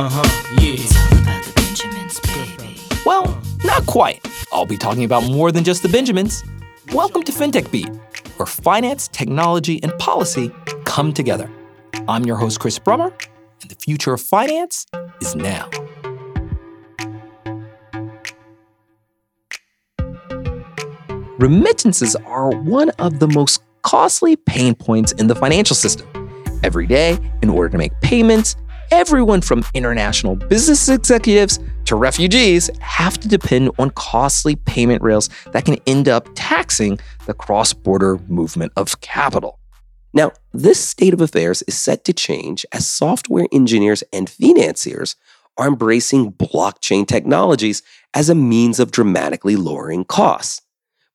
Uh huh, yeah. It's about the Benjamins, baby. Well, not quite. I'll be talking about more than just the Benjamins. Welcome to FinTech Beat, where finance, technology, and policy come together. I'm your host, Chris Brummer, and the future of finance is now. Remittances are one of the most costly pain points in the financial system. Every day, in order to make payments, everyone from international business executives to refugees have to depend on costly payment rails that can end up taxing the cross border movement of capital. Now, this state of affairs is set to change as software engineers and financiers are embracing blockchain technologies as a means of dramatically lowering costs.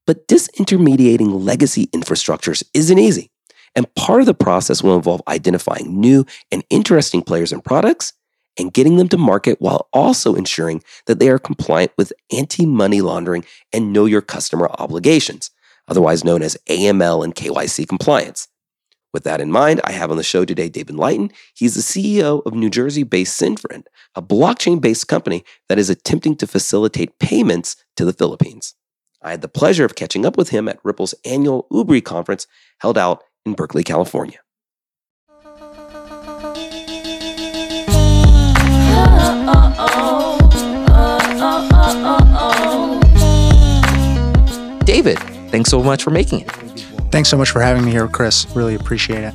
But disintermediating legacy infrastructures isn't easy. And part of the process will involve identifying new and interesting players and products and getting them to market while also ensuring that they are compliant with anti money laundering and know your customer obligations, otherwise known as AML and KYC compliance. With that in mind, I have on the show today David Lighton. He's the CEO of New Jersey based SendFriend, a blockchain based company that is attempting to facilitate payments to the Philippines. I had the pleasure of catching up with him at Ripple's annual UBRI conference held out in Berkeley, California. David, thanks so much for making it. Thanks so much for having me here, Chris. Really appreciate it.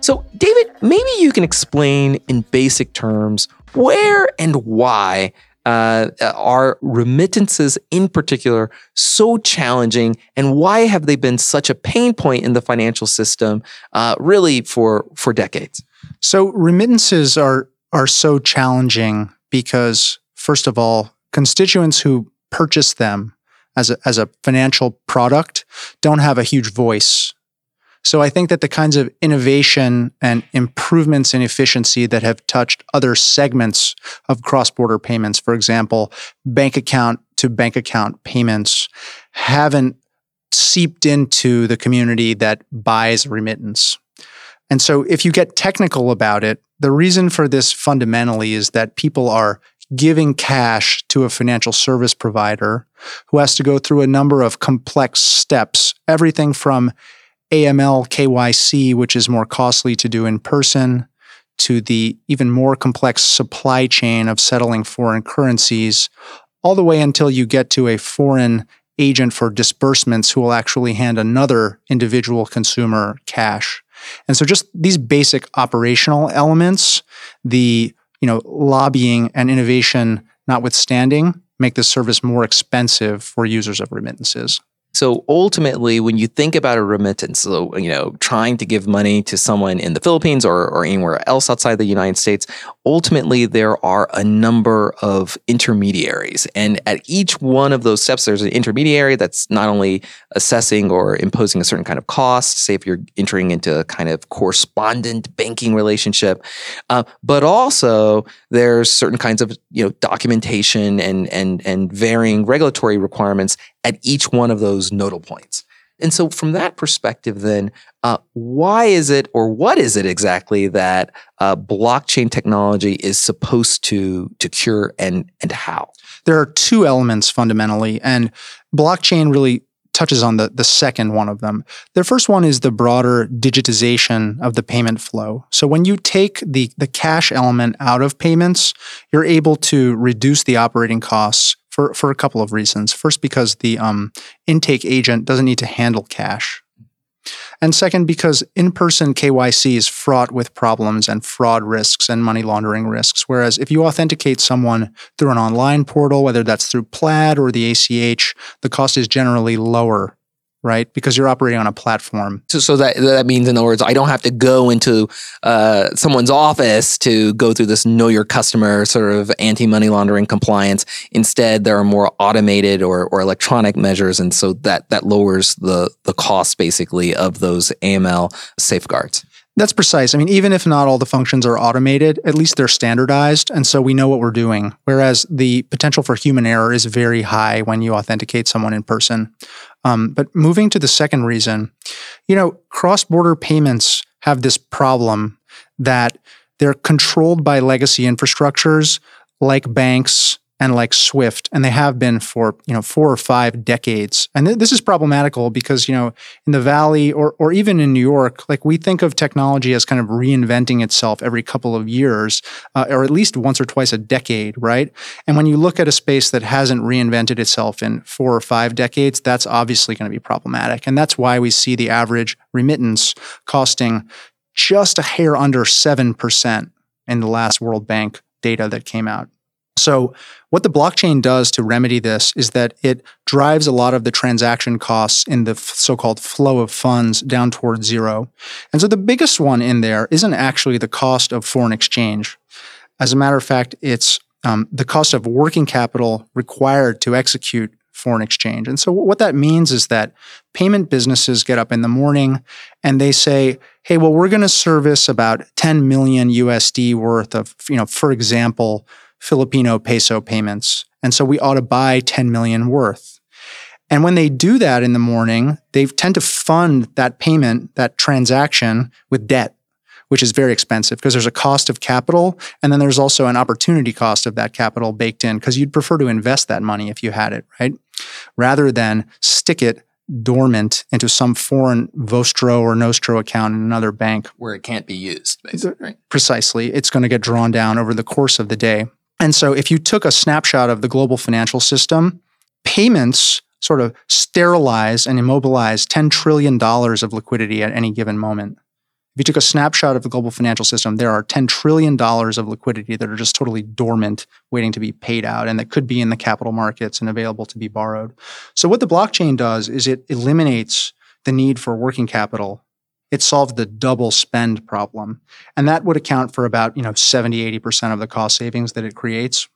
So, David, maybe you can explain in basic terms where and why uh, are remittances in particular so challenging? And why have they been such a pain point in the financial system uh, really for for decades? So remittances are are so challenging because first of all constituents who purchase them as a, as a financial product don't have a huge voice so I think that the kinds of innovation and improvements in efficiency that have touched other segments of cross-border payments, for example, bank account to bank account payments, haven't seeped into the community that buys remittance. And so if you get technical about it, the reason for this fundamentally is that people are giving cash to a financial service provider who has to go through a number of complex steps, everything from AML KYC, which is more costly to do in person, to the even more complex supply chain of settling foreign currencies, all the way until you get to a foreign agent for disbursements who will actually hand another individual consumer cash. And so just these basic operational elements, the you know lobbying and innovation notwithstanding, make this service more expensive for users of remittances. So ultimately, when you think about a remittance, so, you know, trying to give money to someone in the Philippines or, or anywhere else outside the United States, ultimately there are a number of intermediaries. And at each one of those steps, there's an intermediary that's not only assessing or imposing a certain kind of cost, say if you're entering into a kind of correspondent banking relationship, uh, but also there's certain kinds of, you know, documentation and, and, and varying regulatory requirements at each one of those nodal points. And so, from that perspective, then, uh, why is it or what is it exactly that uh, blockchain technology is supposed to to cure and and how? There are two elements fundamentally, and blockchain really touches on the, the second one of them. The first one is the broader digitization of the payment flow. So when you take the, the cash element out of payments, you're able to reduce the operating costs for, for a couple of reasons. First, because the um, intake agent doesn't need to handle cash. And second, because in person KYC is fraught with problems and fraud risks and money laundering risks. Whereas if you authenticate someone through an online portal, whether that's through Plaid or the ACH, the cost is generally lower right? Because you're operating on a platform. So, so that that means, in other words, I don't have to go into uh, someone's office to go through this know your customer sort of anti money laundering compliance. Instead, there are more automated or, or electronic measures, and so that that lowers the the cost basically of those AML safeguards. That's precise. I mean, even if not all the functions are automated, at least they're standardized. And so we know what we're doing. Whereas the potential for human error is very high when you authenticate someone in person. Um, but moving to the second reason, you know, cross border payments have this problem that they're controlled by legacy infrastructures like banks and like Swift, and they have been for you know four or five decades. And th- this is problematical because you know in the Valley or or even in New York, like we think of technology as kind of reinventing itself every couple of years, uh, or at least once or twice a decade, right? And when you look at a space that hasn't reinvented itself in four or five decades, that's obviously going to be problematic, and that's why we see the average remittance costing just a hair under seven percent in the last World Bank data that came out. So, what the blockchain does to remedy this is that it drives a lot of the transaction costs in the so called flow of funds down towards zero. And so, the biggest one in there isn't actually the cost of foreign exchange. As a matter of fact, it's um, the cost of working capital required to execute foreign exchange. And so, what that means is that payment businesses get up in the morning and they say, hey, well, we're going to service about 10 million USD worth of, you know, for example, Filipino peso payments. And so we ought to buy 10 million worth. And when they do that in the morning, they tend to fund that payment, that transaction with debt, which is very expensive because there's a cost of capital. And then there's also an opportunity cost of that capital baked in because you'd prefer to invest that money if you had it, right? Rather than stick it dormant into some foreign Vostro or Nostro account in another bank. Where it can't be used, basically. Right? Precisely. It's going to get drawn down over the course of the day. And so if you took a snapshot of the global financial system, payments sort of sterilize and immobilize $10 trillion of liquidity at any given moment. If you took a snapshot of the global financial system, there are $10 trillion of liquidity that are just totally dormant, waiting to be paid out, and that could be in the capital markets and available to be borrowed. So, what the blockchain does is it eliminates the need for working capital it solved the double spend problem. And that would account for about, you know, 70, 80% of the cost savings that it creates.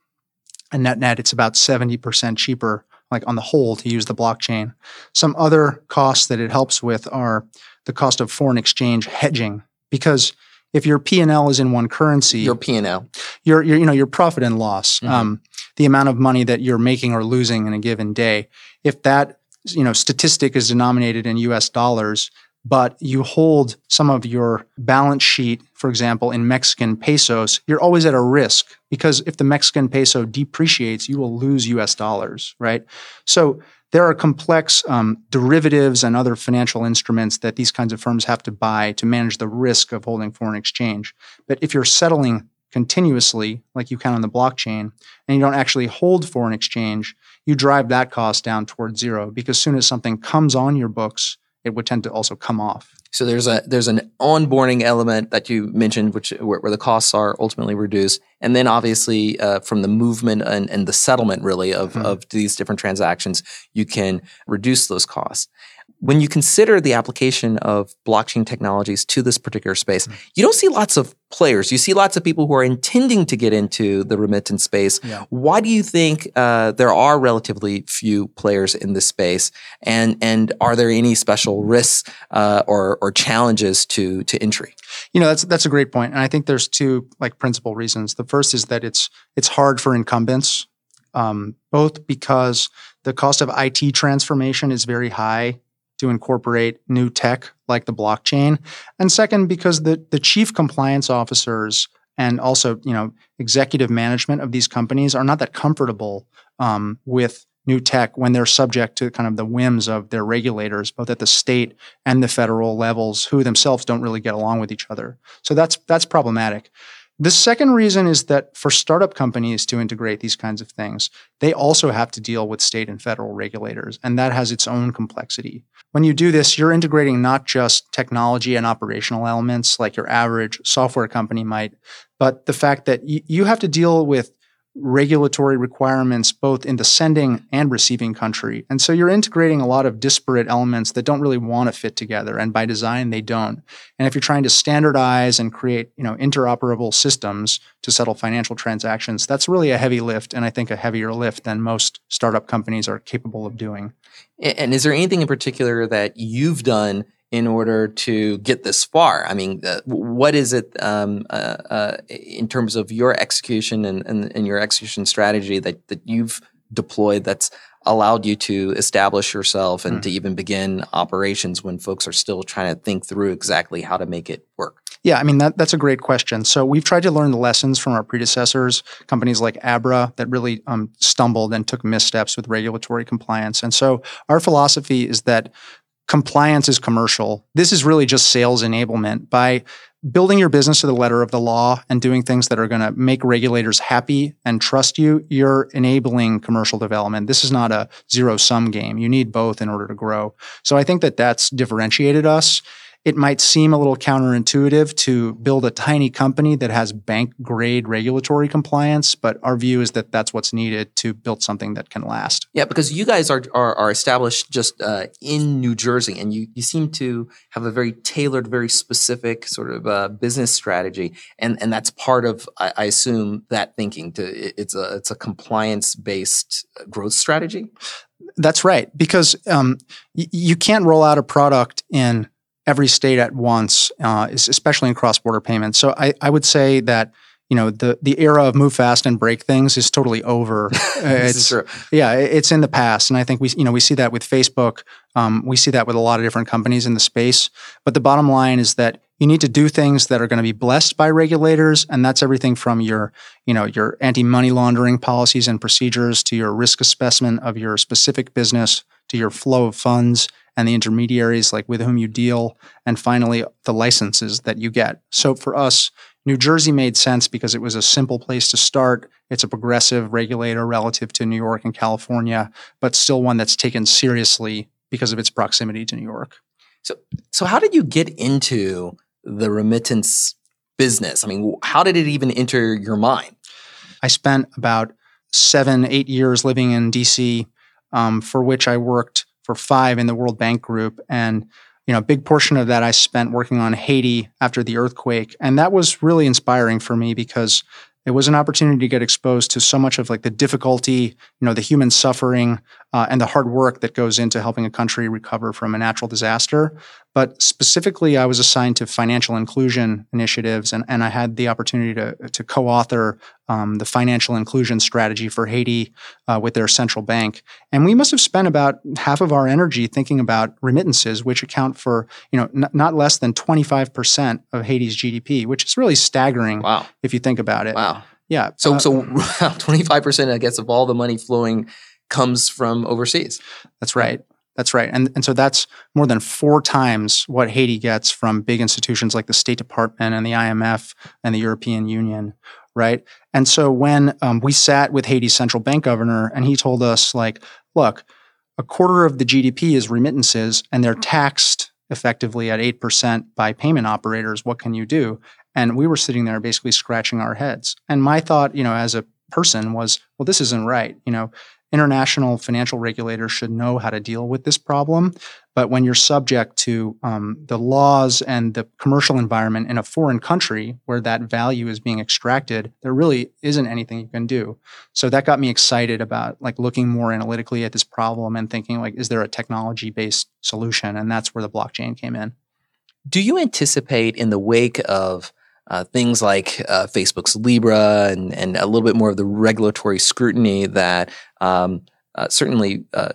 And net net, it's about 70% cheaper, like on the whole, to use the blockchain. Some other costs that it helps with are the cost of foreign exchange hedging. Because if your P&L is in one currency, your P&L, your, your you know your profit and loss, mm-hmm. um, the amount of money that you're making or losing in a given day, if that you know statistic is denominated in U.S. dollars, but you hold some of your balance sheet, for example, in Mexican pesos, you're always at a risk because if the Mexican peso depreciates, you will lose US dollars, right? So there are complex um, derivatives and other financial instruments that these kinds of firms have to buy to manage the risk of holding foreign exchange. But if you're settling continuously, like you can on the blockchain, and you don't actually hold foreign exchange, you drive that cost down towards zero because as soon as something comes on your books, it would tend to also come off. So there's a there's an onboarding element that you mentioned, which where, where the costs are ultimately reduced, and then obviously uh, from the movement and, and the settlement really of mm-hmm. of these different transactions, you can reduce those costs when you consider the application of blockchain technologies to this particular space, mm-hmm. you don't see lots of players. You see lots of people who are intending to get into the remittance space. Yeah. Why do you think uh, there are relatively few players in this space? And and are there any special risks uh, or or challenges to to entry? You know, that's that's a great point. point, and I think there's two like principal reasons. The first is that it's it's hard for incumbents, um, both because the cost of IT transformation is very high to incorporate new tech like the blockchain. And second, because the, the chief compliance officers and also, you know, executive management of these companies are not that comfortable um, with new tech when they're subject to kind of the whims of their regulators, both at the state and the federal levels, who themselves don't really get along with each other. So that's that's problematic. The second reason is that for startup companies to integrate these kinds of things, they also have to deal with state and federal regulators, and that has its own complexity. When you do this, you're integrating not just technology and operational elements like your average software company might, but the fact that you have to deal with regulatory requirements both in the sending and receiving country. And so you're integrating a lot of disparate elements that don't really want to fit together and by design they don't. And if you're trying to standardize and create, you know, interoperable systems to settle financial transactions, that's really a heavy lift and I think a heavier lift than most startup companies are capable of doing. And is there anything in particular that you've done in order to get this far? I mean, uh, what is it um, uh, uh, in terms of your execution and, and, and, your execution strategy that, that you've deployed that's allowed you to establish yourself and mm. to even begin operations when folks are still trying to think through exactly how to make it work? Yeah, I mean that that's a great question. So we've tried to learn the lessons from our predecessors, companies like Abra that really um, stumbled and took missteps with regulatory compliance. And so our philosophy is that compliance is commercial. This is really just sales enablement by building your business to the letter of the law and doing things that are going to make regulators happy and trust you, you're enabling commercial development. This is not a zero sum game. You need both in order to grow. So I think that that's differentiated us it might seem a little counterintuitive to build a tiny company that has bank grade regulatory compliance, but our view is that that's what's needed to build something that can last. Yeah, because you guys are are, are established just uh, in New Jersey, and you you seem to have a very tailored, very specific sort of uh, business strategy, and and that's part of I, I assume that thinking. To it's a it's a compliance based growth strategy. That's right, because um, y- you can't roll out a product in every state at once, uh, especially in cross-border payments. So I, I would say that you know the the era of move fast and break things is totally over. it's yeah, it's in the past, and I think we you know we see that with Facebook. Um, we see that with a lot of different companies in the space. But the bottom line is that you need to do things that are going to be blessed by regulators, and that's everything from your you know your anti money laundering policies and procedures to your risk assessment of your specific business to your flow of funds and the intermediaries like with whom you deal, and finally the licenses that you get. So for us, New Jersey made sense because it was a simple place to start. It's a progressive regulator relative to New York and California, but still one that's taken seriously because of its proximity to New York. So, so how did you get into the remittance business? I mean, how did it even enter your mind? I spent about seven, eight years living in DC, um, for which I worked five in the World Bank Group. And, you know, a big portion of that I spent working on Haiti after the earthquake. And that was really inspiring for me because it was an opportunity to get exposed to so much of like the difficulty, you know, the human suffering uh, and the hard work that goes into helping a country recover from a natural disaster. But specifically, I was assigned to financial inclusion initiatives, and, and I had the opportunity to, to co author um, the financial inclusion strategy for Haiti uh, with their central bank. And we must have spent about half of our energy thinking about remittances, which account for you know n- not less than 25% of Haiti's GDP, which is really staggering wow. if you think about it. Wow. Yeah. So, uh, so 25%, I guess, of all the money flowing comes from overseas. That's right. That's right. And, and so that's more than four times what Haiti gets from big institutions like the State Department and the IMF and the European Union, right? And so when um, we sat with Haiti's central bank governor and he told us, like, look, a quarter of the GDP is remittances and they're taxed effectively at 8% by payment operators. What can you do? And we were sitting there basically scratching our heads. And my thought, you know, as a person was, well, this isn't right. You know, international financial regulators should know how to deal with this problem. But when you're subject to um, the laws and the commercial environment in a foreign country where that value is being extracted, there really isn't anything you can do. So that got me excited about like looking more analytically at this problem and thinking like, is there a technology based solution? And that's where the blockchain came in. Do you anticipate in the wake of uh, things like uh, Facebook's Libra and, and a little bit more of the regulatory scrutiny that um, uh, certainly uh,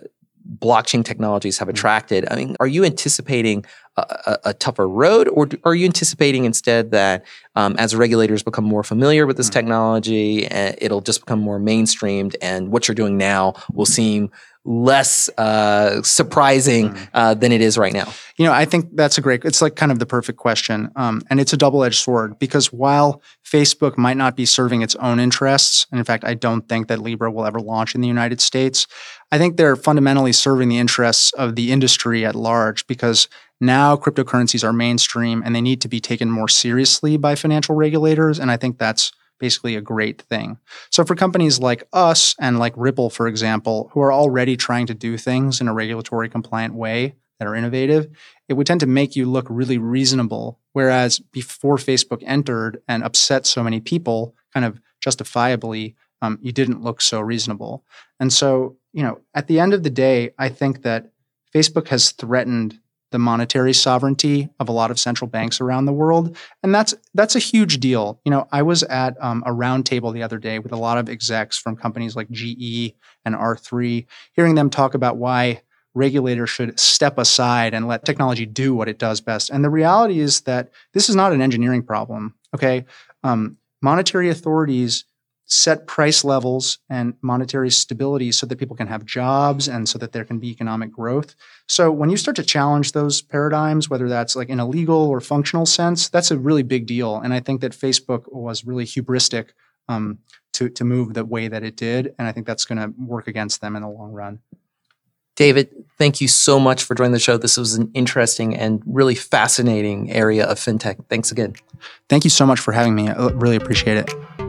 blockchain technologies have mm-hmm. attracted. I mean, are you anticipating a, a, a tougher road, or are you anticipating instead that um, as regulators become more familiar with this mm-hmm. technology, eh, it'll just become more mainstreamed, and what you're doing now will seem less uh, surprising mm. uh, than it is right now? You know, I think that's a great. It's like kind of the perfect question, um, and it's a double-edged sword because while Facebook might not be serving its own interests, and in fact, I don't think that Libra will ever launch in the United States. I think they're fundamentally serving the interests of the industry at large because now cryptocurrencies are mainstream and they need to be taken more seriously by financial regulators, and I think that's basically a great thing. So for companies like us and like Ripple, for example, who are already trying to do things in a regulatory compliant way that are innovative, it would tend to make you look really reasonable. Whereas before Facebook entered and upset so many people, kind of justifiably, um, you didn't look so reasonable. And so, you know, at the end of the day, I think that Facebook has threatened the monetary sovereignty of a lot of central banks around the world, and that's that's a huge deal. You know, I was at um, a roundtable the other day with a lot of execs from companies like GE and R3, hearing them talk about why regulators should step aside and let technology do what it does best. And the reality is that this is not an engineering problem. Okay, um, monetary authorities set price levels and monetary stability so that people can have jobs and so that there can be economic growth. So when you start to challenge those paradigms, whether that's like in a legal or functional sense, that's a really big deal. And I think that Facebook was really hubristic um, to to move the way that it did, and I think that's going to work against them in the long run. David, thank you so much for joining the show. This was an interesting and really fascinating area of fintech. Thanks again. Thank you so much for having me. I really appreciate it.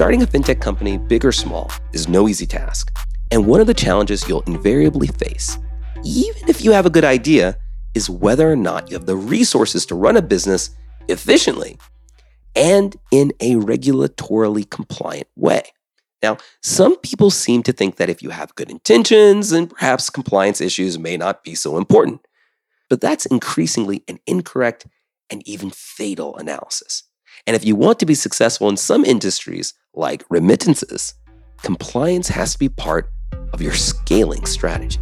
Starting a fintech company, big or small, is no easy task. And one of the challenges you'll invariably face, even if you have a good idea, is whether or not you have the resources to run a business efficiently and in a regulatorily compliant way. Now, some people seem to think that if you have good intentions, then perhaps compliance issues may not be so important. But that's increasingly an incorrect and even fatal analysis. And if you want to be successful in some industries, like remittances, compliance has to be part of your scaling strategy.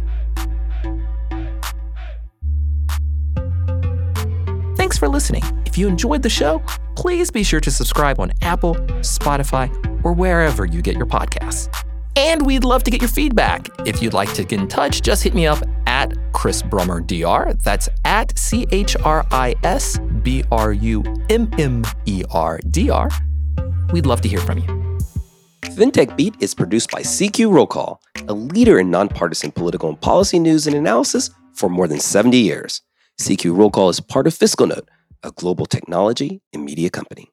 Thanks for listening. If you enjoyed the show, please be sure to subscribe on Apple, Spotify, or wherever you get your podcasts. And we'd love to get your feedback. If you'd like to get in touch, just hit me up at Chris Brummer DR. That's at C H R I S B R U M M E R D R. We'd love to hear from you. FinTech Beat is produced by CQ Roll Call, a leader in nonpartisan political and policy news and analysis for more than 70 years. CQ Roll Call is part of FiscalNote, a global technology and media company.